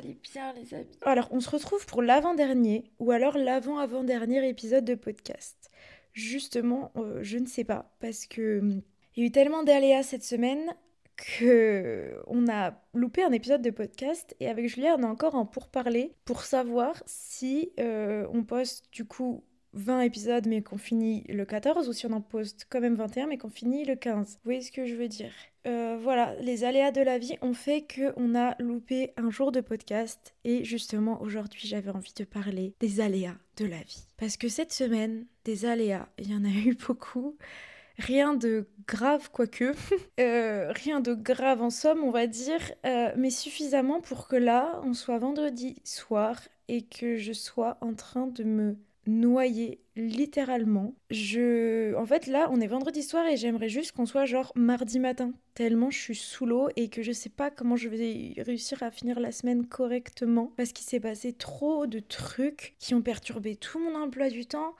les amis. Alors on se retrouve pour l'avant-dernier ou alors l'avant-avant-dernier épisode de podcast. Justement, euh, je ne sais pas parce que hum, il y a eu tellement d'aléas cette semaine que on a loupé un épisode de podcast et avec Julia on a encore en pourparler pour savoir si euh, on poste du coup 20 épisodes mais qu'on finit le 14 ou si on en poste quand même 21 mais qu'on finit le 15. Vous voyez ce que je veux dire? Euh, Voilà, les aléas de la vie ont fait qu'on a loupé un jour de podcast et justement aujourd'hui j'avais envie de parler des aléas de la vie. Parce que cette semaine, des aléas, il y en a eu beaucoup. Rien de grave, quoique. euh, rien de grave en somme, on va dire, euh, mais suffisamment pour que là, on soit vendredi soir et que je sois en train de me noyer littéralement. Je en fait là, on est vendredi soir et j'aimerais juste qu'on soit genre mardi matin tellement je suis sous l'eau et que je sais pas comment je vais réussir à finir la semaine correctement parce qu'il s'est passé trop de trucs qui ont perturbé tout mon emploi du temps.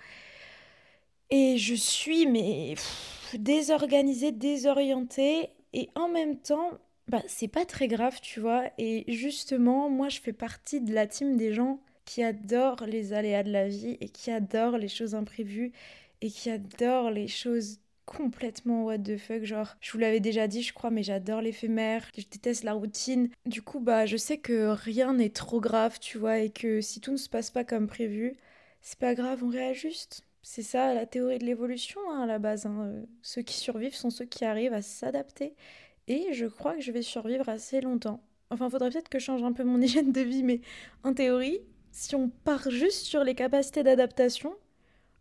Et je suis mais désorganisée, désorientée et en même temps bah, c'est pas très grave, tu vois. Et justement, moi, je fais partie de la team des gens qui adore les aléas de la vie et qui adore les choses imprévues et qui adore les choses complètement what the fuck genre je vous l'avais déjà dit je crois mais j'adore l'éphémère je déteste la routine. Du coup bah je sais que rien n'est trop grave tu vois et que si tout ne se passe pas comme prévu c'est pas grave on réajuste. C'est ça la théorie de l'évolution hein, à la base hein. ceux qui survivent sont ceux qui arrivent à s'adapter et je crois que je vais survivre assez longtemps. Enfin faudrait peut-être que je change un peu mon hygiène de vie mais en théorie si on part juste sur les capacités d'adaptation,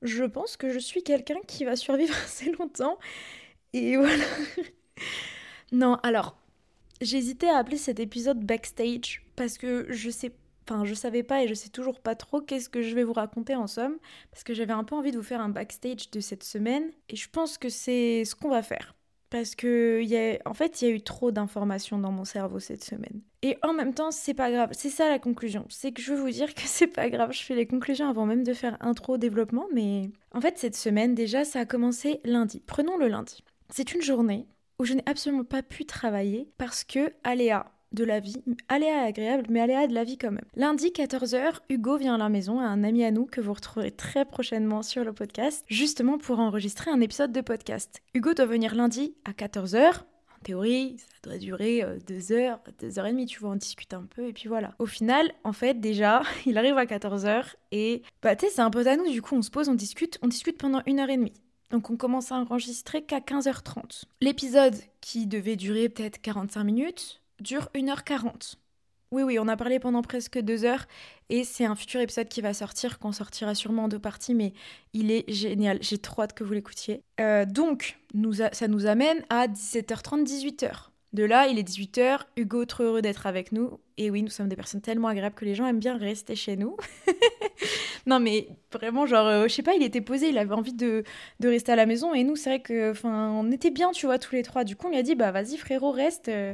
je pense que je suis quelqu'un qui va survivre assez longtemps. Et voilà. non, alors, j'hésitais à appeler cet épisode backstage parce que je sais Enfin, je savais pas et je sais toujours pas trop qu'est-ce que je vais vous raconter en somme, parce que j'avais un peu envie de vous faire un backstage de cette semaine, et je pense que c'est ce qu'on va faire parce que en fait, il y a eu trop d'informations dans mon cerveau cette semaine. Et en même temps, c'est pas grave. C'est ça la conclusion. C'est que je veux vous dire que c'est pas grave. Je fais les conclusions avant même de faire intro développement, mais en fait, cette semaine, déjà, ça a commencé lundi. Prenons le lundi. C'est une journée où je n'ai absolument pas pu travailler parce que Aléa, de la vie, aléa agréable, mais aléa de la vie quand même. Lundi 14h, Hugo vient à la maison, un ami à nous que vous retrouverez très prochainement sur le podcast, justement pour enregistrer un épisode de podcast. Hugo doit venir lundi à 14h. En théorie, ça doit durer 2 heures, 2 heures et demie, tu vois, on discute un peu et puis voilà. Au final, en fait, déjà, il arrive à 14h et bah tu sais, c'est un pote à nous, du coup, on se pose, on discute, on discute pendant une heure et demie. Donc on commence à enregistrer qu'à 15h30. L'épisode qui devait durer peut-être 45 minutes, dure 1h40. Oui, oui, on a parlé pendant presque deux heures et c'est un futur épisode qui va sortir, qu'on sortira sûrement en deux parties, mais il est génial. J'ai trop hâte que vous l'écoutiez. Euh, donc, nous ça nous amène à 17h30, 18h. De là, il est 18h, Hugo trop heureux d'être avec nous. Et oui, nous sommes des personnes tellement agréables que les gens aiment bien rester chez nous. non mais vraiment, genre, euh, je sais pas, il était posé, il avait envie de, de rester à la maison. Et nous, c'est vrai que, enfin, on était bien, tu vois, tous les trois. Du coup, on lui a dit, bah vas-y frérot, reste. Euh,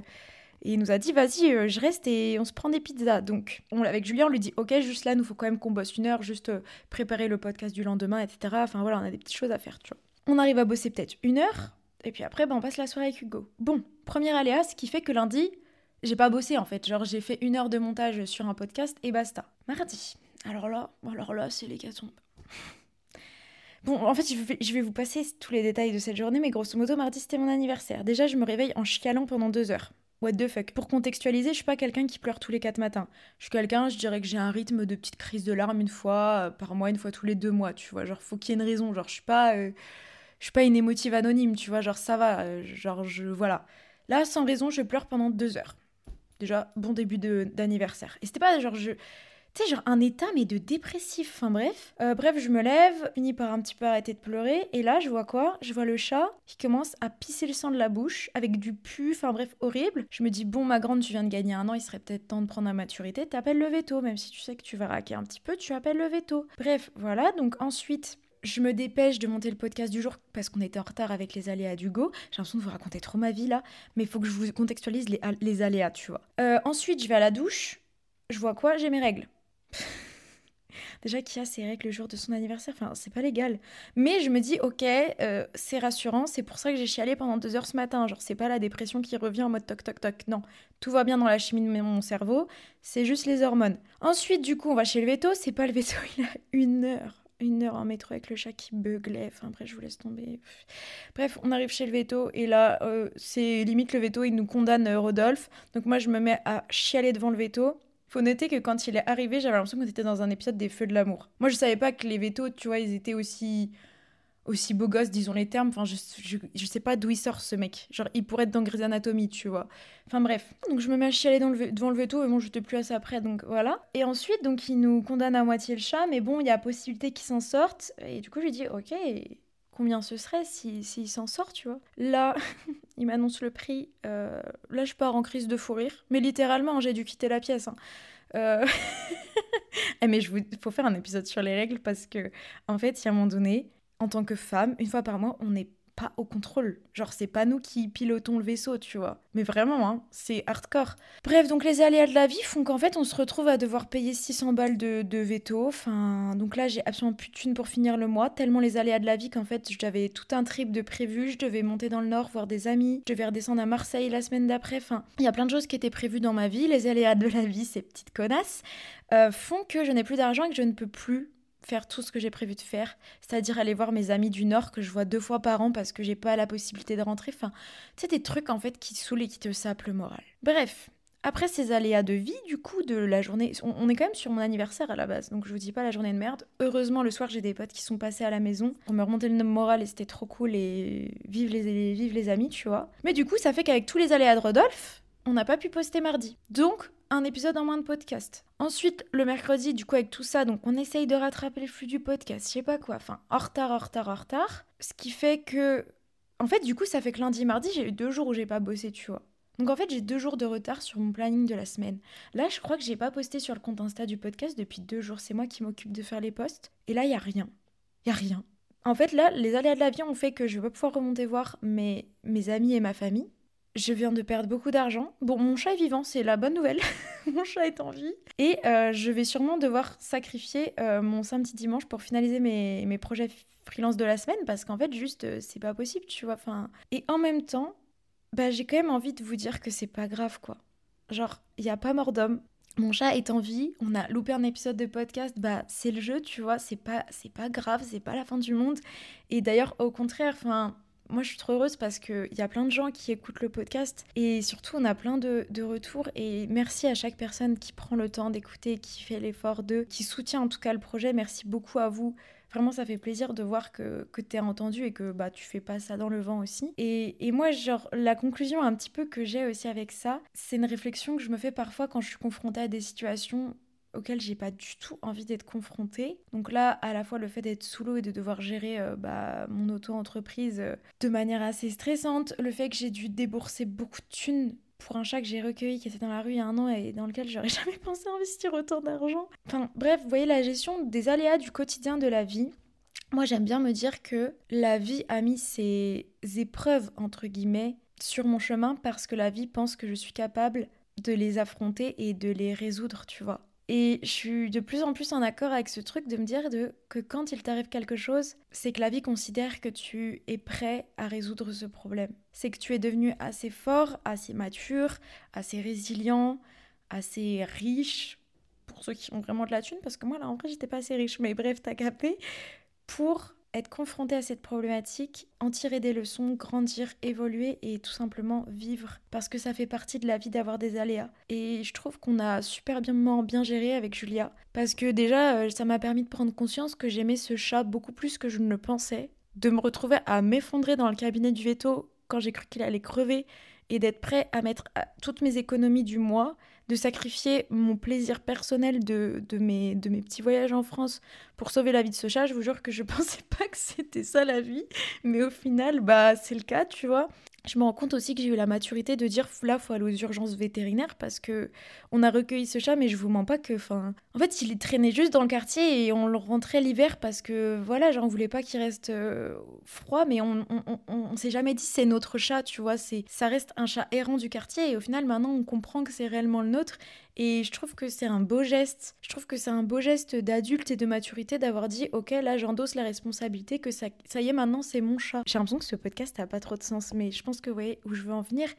et il nous a dit, vas-y, euh, je reste et on se prend des pizzas. Donc, on, avec Julien, on lui dit, ok, juste là, nous faut quand même qu'on bosse une heure, juste euh, préparer le podcast du lendemain, etc. Enfin voilà, on a des petites choses à faire, tu vois. On arrive à bosser peut-être une heure, et puis après, ben, on passe la soirée avec Hugo. Bon, premier aléa, ce qui fait que lundi, j'ai pas bossé en fait. Genre, j'ai fait une heure de montage sur un podcast et basta. Mardi. Alors là, alors là, c'est l'hécatombe. Bon, en fait, je vais, vous passer tous les détails de cette journée, mais grosso modo, mardi, c'était mon anniversaire. Déjà, je me réveille en chialant pendant deux heures. What the fuck. Pour contextualiser, je suis pas quelqu'un qui pleure tous les quatre matins. Je suis quelqu'un, je dirais que j'ai un rythme de petites crises de larmes une fois euh, par mois, une fois tous les deux mois, tu vois. Genre, faut qu'il y ait une raison. Genre, je suis pas, euh, je suis pas une émotive anonyme, tu vois. Genre, ça va. Euh, genre, je, voilà. Là, sans raison, je pleure pendant deux heures. Déjà, bon début d'anniversaire. Et c'était pas genre, je, tu sais, genre un état, mais de dépressif. Enfin bref. Euh, bref, je me lève, finis par un petit peu arrêter de pleurer. Et là, je vois quoi? Je vois le chat qui commence à pisser le sang de la bouche avec du pu. Enfin bref, horrible. Je me dis, bon, ma grande, tu viens de gagner un an, il serait peut-être temps de prendre la maturité. T'appelles le veto, même si tu sais que tu vas raquer un petit peu, tu appelles le veto. Bref, voilà. Donc ensuite, je me dépêche de monter le podcast du jour parce qu'on était en retard avec les aléas d'Hugo. J'ai l'impression de vous raconter trop ma vie là, mais il faut que je vous contextualise les, les aléas, tu vois. Euh, ensuite, je vais à la douche. Je vois quoi? J'ai mes règles. Déjà, qui a ses règles le jour de son anniversaire, enfin, c'est pas légal. Mais je me dis, ok, euh, c'est rassurant, c'est pour ça que j'ai chialé pendant deux heures ce matin. Genre, c'est pas la dépression qui revient en mode toc toc toc. Non, tout va bien dans la chimie de mon cerveau, c'est juste les hormones. Ensuite, du coup, on va chez le veto, c'est pas le veto, il a une heure une heure en métro avec le chat qui beuglait. Enfin, après, je vous laisse tomber. Bref, on arrive chez le veto et là, euh, c'est limite le veto, il nous condamne euh, Rodolphe. Donc, moi, je me mets à chialer devant le veto. Faut noter que quand il est arrivé, j'avais l'impression qu'on était dans un épisode des Feux de l'amour. Moi, je savais pas que les vétos, tu vois, ils étaient aussi aussi beau gosse, disons les termes. Enfin, je, je, sais pas d'où il sort ce mec. Genre, il pourrait être dans Grey's Anatomy, tu vois. Enfin, bref. Donc, je me mets à chialer devant le veto, et bon, je plus ça après, donc voilà. Et ensuite, donc, il nous condamne à moitié le chat, mais bon, il y a possibilité qu'il s'en sorte. Et du coup, je lui dis, ok, combien ce serait s'il si, s'en sort, tu vois. Là, il m'annonce le prix. Euh, là, je pars en crise de fou rire. Mais littéralement, j'ai dû quitter la pièce. Hein. Euh... Eh, mais il faut faire un épisode sur les règles parce que, en fait, il y a un moment donné, en tant que femme, une fois par mois, on n'est pas au contrôle. Genre, c'est pas nous qui pilotons le vaisseau, tu vois. Mais vraiment, hein, c'est hardcore. Bref, donc les aléas de la vie font qu'en fait, on se retrouve à devoir payer 600 balles de, veto. Enfin, donc là, j'ai absolument plus de thunes pour finir le mois, tellement les aléas de la vie qu'en fait, j'avais tout un trip de prévu. Je devais monter dans le nord, voir des amis. Je devais redescendre à Marseille la semaine d'après. Enfin, il y a plein de choses qui étaient prévues dans ma vie. Les aléas de la vie, ces petites connasses, euh, font que je n'ai plus d'argent et que je ne peux plus faire tout ce que j'ai prévu de faire, c'est-à-dire aller voir mes amis du Nord que je vois deux fois par an parce que j'ai pas la possibilité de rentrer. Enfin, c'est des trucs en fait qui saoulent et qui te sapent le moral. Bref, après ces aléas de vie, du coup, de la journée, on, est quand même sur mon anniversaire à la base, donc je vous dis pas la journée de merde. Heureusement, le soir, j'ai des potes qui sont passés à la maison pour me remonter le moral et c'était trop cool et vive les, vive les amis, tu vois. Mais du coup, ça fait qu'avec tous les aléas de Rodolphe, on n'a pas pu poster mardi. Donc, un épisode en moins de podcast. Ensuite, le mercredi, du coup, avec tout ça, donc on essaye de rattraper le flux du podcast, je sais pas quoi, enfin, en retard, retard, retard. Ce qui fait que. En fait, du coup, ça fait que lundi, mardi, j'ai eu deux jours où j'ai pas bossé, tu vois. Donc en fait, j'ai deux jours de retard sur mon planning de la semaine. Là, je crois que j'ai pas posté sur le compte Insta du podcast depuis deux jours. C'est moi qui m'occupe de faire les posts. Et là, il y a rien. Il y a rien. En fait, là, les aléas de l'avion ont fait que je vais pas pouvoir remonter voir mes, mes amis et ma famille. Je viens de perdre beaucoup d'argent. Bon, mon chat est vivant, c'est la bonne nouvelle. mon chat est en vie. Et euh, je vais sûrement devoir sacrifier euh, mon samedi dimanche pour finaliser mes, mes projets freelance de la semaine parce qu'en fait, juste, euh, c'est pas possible, tu vois. Enfin, et en même temps, bah, j'ai quand même envie de vous dire que c'est pas grave, quoi. Genre, il n'y a pas mort d'homme. Mon chat est en vie, on a loupé un épisode de podcast, bah c'est le jeu, tu vois, c'est pas c'est pas grave, c'est pas la fin du monde. Et d'ailleurs, au contraire, enfin, moi, je suis trop heureuse parce qu'il y a plein de gens qui écoutent le podcast et surtout, on a plein de, retours. Et merci à chaque personne qui prend le temps d'écouter, qui fait l'effort de, qui soutient en tout cas le projet. Merci beaucoup à vous. Vraiment, ça fait plaisir de voir que, que tu es entendu et que bah, tu fais pas ça dans le vent aussi. Et, et moi, genre, la conclusion un petit peu que j'ai aussi avec ça, c'est une réflexion que je me fais parfois quand je suis confrontée à des situations auquel j'ai pas du tout envie d'être confrontée. Donc là, à la fois le fait d'être sous l'eau et de devoir gérer euh, bah, mon auto-entreprise euh, de manière assez stressante, le fait que j'ai dû débourser beaucoup de thunes pour un chat que j'ai recueilli qui était dans la rue il y a un an et dans lequel j'aurais jamais pensé investir autant d'argent. Enfin bref, vous voyez la gestion des aléas du quotidien de la vie. Moi j'aime bien me dire que la vie a mis ses épreuves entre guillemets sur mon chemin parce que la vie pense que je suis capable de les affronter et de les résoudre, tu vois. Et je suis de plus en plus en accord avec ce truc de me dire que quand il t'arrive quelque chose, c'est que la vie considère que tu es prêt à résoudre ce problème. C'est que tu es devenu assez fort, assez mature, assez résilient, assez riche, pour ceux qui ont vraiment de la thune, parce que moi là en vrai j'étais pas assez riche, mais bref, t'as capé, pour être confronté à cette problématique, en tirer des leçons, grandir, évoluer et tout simplement vivre. Parce que ça fait partie de la vie d'avoir des aléas. Et je trouve qu'on a super bien, bien géré avec Julia. Parce que déjà, euh, ça m'a permis de prendre conscience que j'aimais ce chat beaucoup plus que je ne le pensais. De me retrouver à m'effondrer dans le cabinet du veto quand j'ai cru qu'il allait crever et d'être prêt à mettre toutes mes économies du mois de sacrifier mon plaisir personnel de, mes, de mes petits voyages en France pour sauver la vie de ce chat. Je vous jure que je pensais pas que c'était ça la vie, mais au final, bah c'est le cas, tu vois je me rends compte aussi que j'ai eu la maturité de dire là faut aller aux urgences vétérinaires parce que on a recueilli ce chat mais je vous mens pas que enfin en fait il traînait juste dans le quartier et on le rentrait l'hiver parce que voilà genre on voulait pas qu'il reste euh, froid mais on, on s'est jamais dit c'est notre chat tu vois c'est ça reste un chat errant du quartier et au final maintenant on comprend que c'est réellement le nôtre Et je trouve que c'est un beau geste. Je trouve que c'est un beau geste d'adulte et de maturité d'avoir dit Ok, là j'endosse la responsabilité, que ça, y est, maintenant c'est mon chat. J'ai l'impression que ce podcast n'a pas trop de sens, mais je pense que vous voyez où je veux en venir.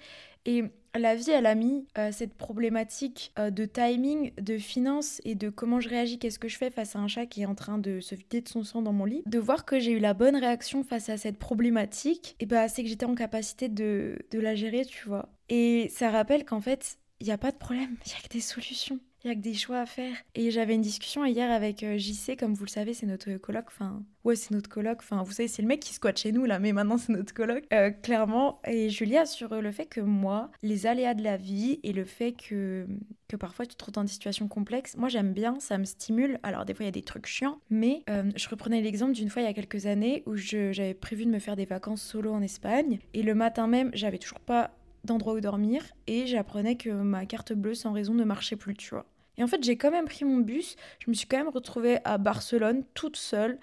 Et la vie, elle a mis euh, cette problématique euh, de timing, de finances et de comment je réagis, qu'est-ce que je fais face à un chat qui est en train de se vider de son sang dans mon lit. De voir que j'ai eu la bonne réaction face à cette problématique, et bah c'est que j'étais en capacité de, de la gérer, tu vois. Et ça rappelle qu'en fait, il n'y a pas de problème, il n'y a que des solutions il y a que des choix à faire. Et j'avais une discussion hier avec euh, JC, comme vous le savez, c'est notre coloc. Enfin, ouais, c'est notre coloc. Enfin, vous savez, c'est le mec qui squatte chez nous là, mais maintenant c'est notre coloc. Euh, clairement. Et Julia sur le fait que moi, les aléas de la vie et le fait que que parfois tu te trouves dans des situations complexes. Moi, j'aime bien, ça me stimule. Alors, des fois, il y a des trucs chiants, mais euh, je reprenais l'exemple d'une fois il y a quelques années où j'avais prévu de me faire des vacances solo en Espagne. Et le matin même, j'avais toujours pas d'endroit où dormir et j'apprenais que ma carte bleue sans raison ne marchait plus, tu vois. Et en fait, j'ai quand même pris mon bus. Je me suis quand même retrouvée à Barcelone toute seule.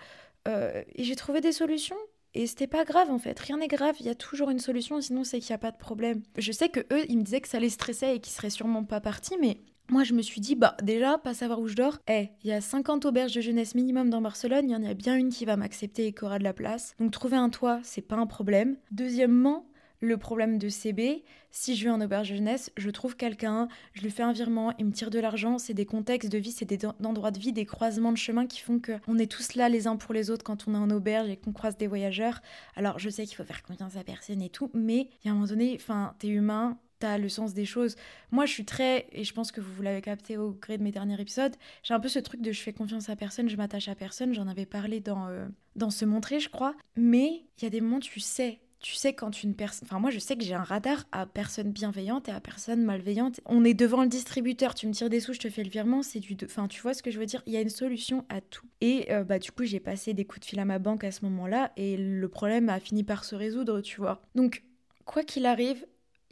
Euh, et j'ai trouvé des solutions. Et c'était pas grave en fait, rien n'est grave, il y a toujours une solution, sinon c'est qu'il n'y a pas de problème. Je sais que eux, ils me disaient que ça les stressait et qu'ils seraient sûrement pas partis, mais moi je me suis dit, bah déjà, pas savoir où je dors, eh, il y a 50 auberges de jeunesse minimum dans Barcelone, il y en a bien une qui va m'accepter et qui aura de la place. Donc trouver un toit, c'est pas un problème. Deuxièmement, le problème de CB, si je vais en auberge jeunesse, je trouve quelqu'un, je lui fais un virement, il me tire de l'argent, c'est des contextes de vie, c'est des endroits de vie, des croisements de chemin qui font qu'on est tous là les uns pour les autres quand on est en auberge et qu'on croise des voyageurs. Alors je sais qu'il faut faire confiance à personne et tout, mais il y a un moment donné, enfin, t'es humain, t'as le sens des choses. Moi, je suis très, et je pense que vous, vous l'avez capté au gré de mes derniers épisodes, j'ai un peu ce truc de je fais confiance à personne, je m'attache à personne. J'en avais parlé dans, euh, dans Se Montrer, je crois. Mais il y a des moments, tu sais, tu sais quand une personne... Enfin moi je sais que j'ai un radar à personne bienveillante et à personne malveillante. On est devant le distributeur, tu me tires des sous, je te fais le virement, c'est du... Enfin tu vois ce que je veux dire? Il y a une solution à tout. Et euh, bah du coup j'ai passé des coups de fil à ma banque à ce moment-là et le problème a fini par se résoudre, tu vois. Donc quoi qu'il arrive,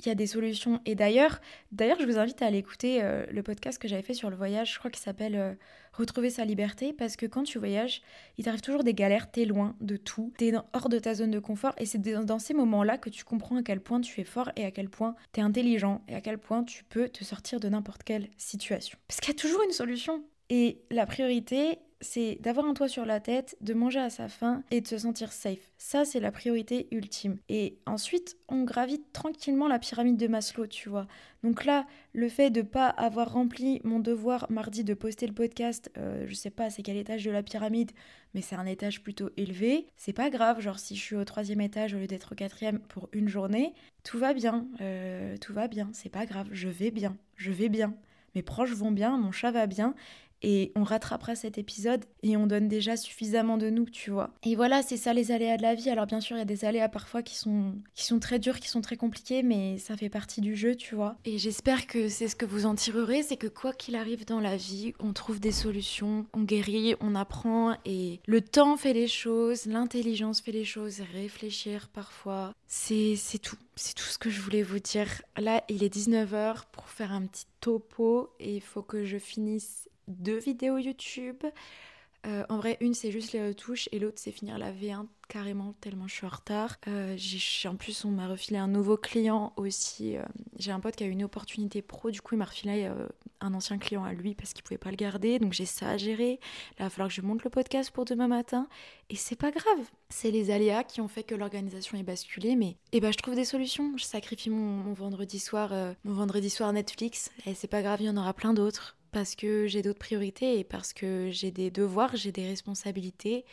il y a des solutions. Et d'ailleurs, d'ailleurs, je vous invite à aller écouter euh, le podcast que j'avais fait sur le voyage, je crois qu'il s'appelle euh, Retrouver sa liberté, parce que quand tu voyages, il t'arrive toujours des galères, t'es loin de tout, t'es hors de ta zone de confort, et c'est dans ces moments-là que tu comprends à quel point tu es fort et à quel point t'es intelligent, et à quel point tu peux te sortir de n'importe quelle situation. Parce qu'il y a toujours une solution. Et la priorité, c'est d'avoir un toit sur la tête, de manger à sa faim et de se sentir safe. Ça, c'est la priorité ultime. Et ensuite, on gravite tranquillement la pyramide de Maslow, tu vois. Donc là, le fait de pas avoir rempli mon devoir mardi de poster le podcast, euh, je sais pas c'est quel étage de la pyramide, mais c'est un étage plutôt élevé, c'est pas grave. Genre si je suis au troisième étage au lieu d'être au quatrième pour une journée, tout va bien, euh, tout va bien, c'est pas grave, je vais bien, je vais bien mes proches vont bien, mon chat va bien, et on rattrapera cet épisode et on donne déjà suffisamment de nous, tu vois. Et voilà, c'est ça les aléas de la vie. Alors bien sûr, il y a des aléas parfois qui sont qui sont très durs, qui sont très compliqués, mais ça fait partie du jeu, tu vois. Et j'espère que c'est ce que vous en tirerez, c'est que quoi qu'il arrive dans la vie, on trouve des solutions, on guérit, on apprend et le temps fait les choses, l'intelligence fait les choses, réfléchir parfois, c'est c'est tout. C'est tout ce que je voulais vous dire. Là, il est 19h pour faire un petit topo et il faut que je finisse deux vidéos YouTube. Euh, en vrai, une c'est juste les retouches et l'autre c'est finir la V1 carrément tellement je suis en retard. Euh, en plus, on m'a refilé un nouveau client aussi. Euh, j'ai un pote qui a eu une opportunité pro, du coup, il m'a refilé un ancien client à lui parce qu'il pouvait pas le garder. Donc j'ai ça à gérer. Là, il va falloir que je monte le podcast pour demain matin. Et c'est pas grave. C'est les aléas qui ont fait que l'organisation est basculée. Mais eh ben, je trouve des solutions. Je sacrifie mon, mon vendredi soir, mon vendredi soir Netflix. Et c'est pas grave, il y en aura plein d'autres parce que j'ai d'autres priorités et parce que j'ai des devoirs, j'ai des responsabilités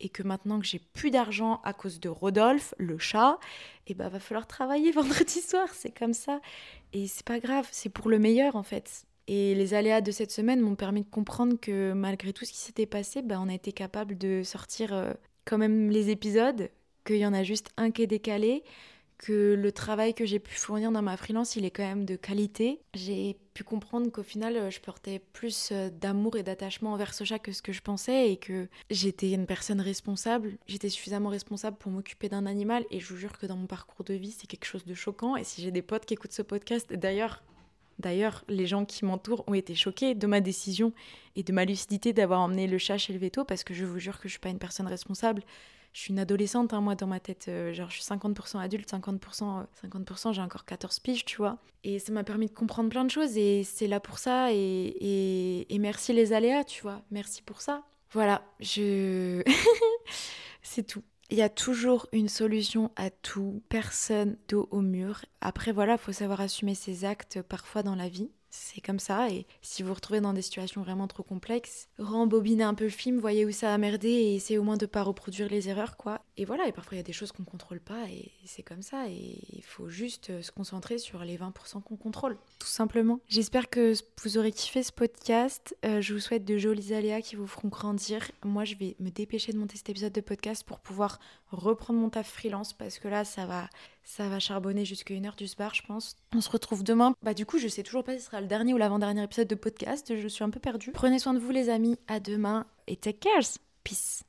et que maintenant que j'ai plus d'argent à cause de Rodolphe, le chat, et eh ben va falloir travailler vendredi soir, c'est comme ça. Et c'est pas grave, c'est pour le meilleur en fait. Et les aléas de cette semaine m'ont permis de comprendre que malgré tout ce qui s'était passé, ben, on a été capable de sortir euh, quand même les épisodes, qu'il y en a juste un qui est décalé, que le travail que j'ai pu fournir dans ma freelance, il est quand même de qualité. J'ai pu comprendre qu'au final, euh, je portais plus euh, d'amour et d'attachement envers ce chat que ce que je pensais et que j'étais une personne responsable. J'étais suffisamment responsable pour m'occuper d'un animal et je vous jure que dans mon parcours de vie, c'est quelque chose de choquant. Et si j'ai des potes qui écoutent ce podcast, d'ailleurs, D'ailleurs, les gens qui m'entourent ont été choqués de ma décision et de ma lucidité d'avoir emmené le chat chez le veto parce que je vous jure que je suis pas une personne responsable. Je suis une adolescente, hein, moi, dans ma tête. Euh, genre, je suis 50% adulte, 50%, 50% j'ai encore 14 piges, tu vois. Et ça m'a permis de comprendre plein de choses et c'est là pour ça. Et, et, et merci les aléas, tu vois. Merci pour ça. Voilà, je. c'est tout. Il y a toujours une solution à tout, personne dos au mur. Après, voilà, il faut savoir assumer ses actes parfois dans la vie c'est comme ça. Et si vous vous retrouvez dans des situations vraiment trop complexes, rembobinez un peu le film, voyez où ça a merdé et essayez au moins de pas reproduire les erreurs, quoi. Et voilà, et parfois il y a des choses qu'on contrôle pas et c'est comme ça. Et il faut juste euh, se concentrer sur les 20% qu'on contrôle, tout simplement. J'espère que vous aurez kiffé ce podcast. Euh, je vous souhaite de jolis aléas qui vous feront grandir. Moi, je vais me dépêcher de monter cet épisode de podcast pour pouvoir reprendre mon taf freelance parce que là, ça va ça va charbonner jusqu'à une heure du bar, je pense. On se retrouve demain. Bah du coup, je sais toujours pas si ce sera le dernier ou l'avant-dernier épisode de podcast. Je suis un peu perdue. Prenez soin de vous les amis. À demain et take care. Peace.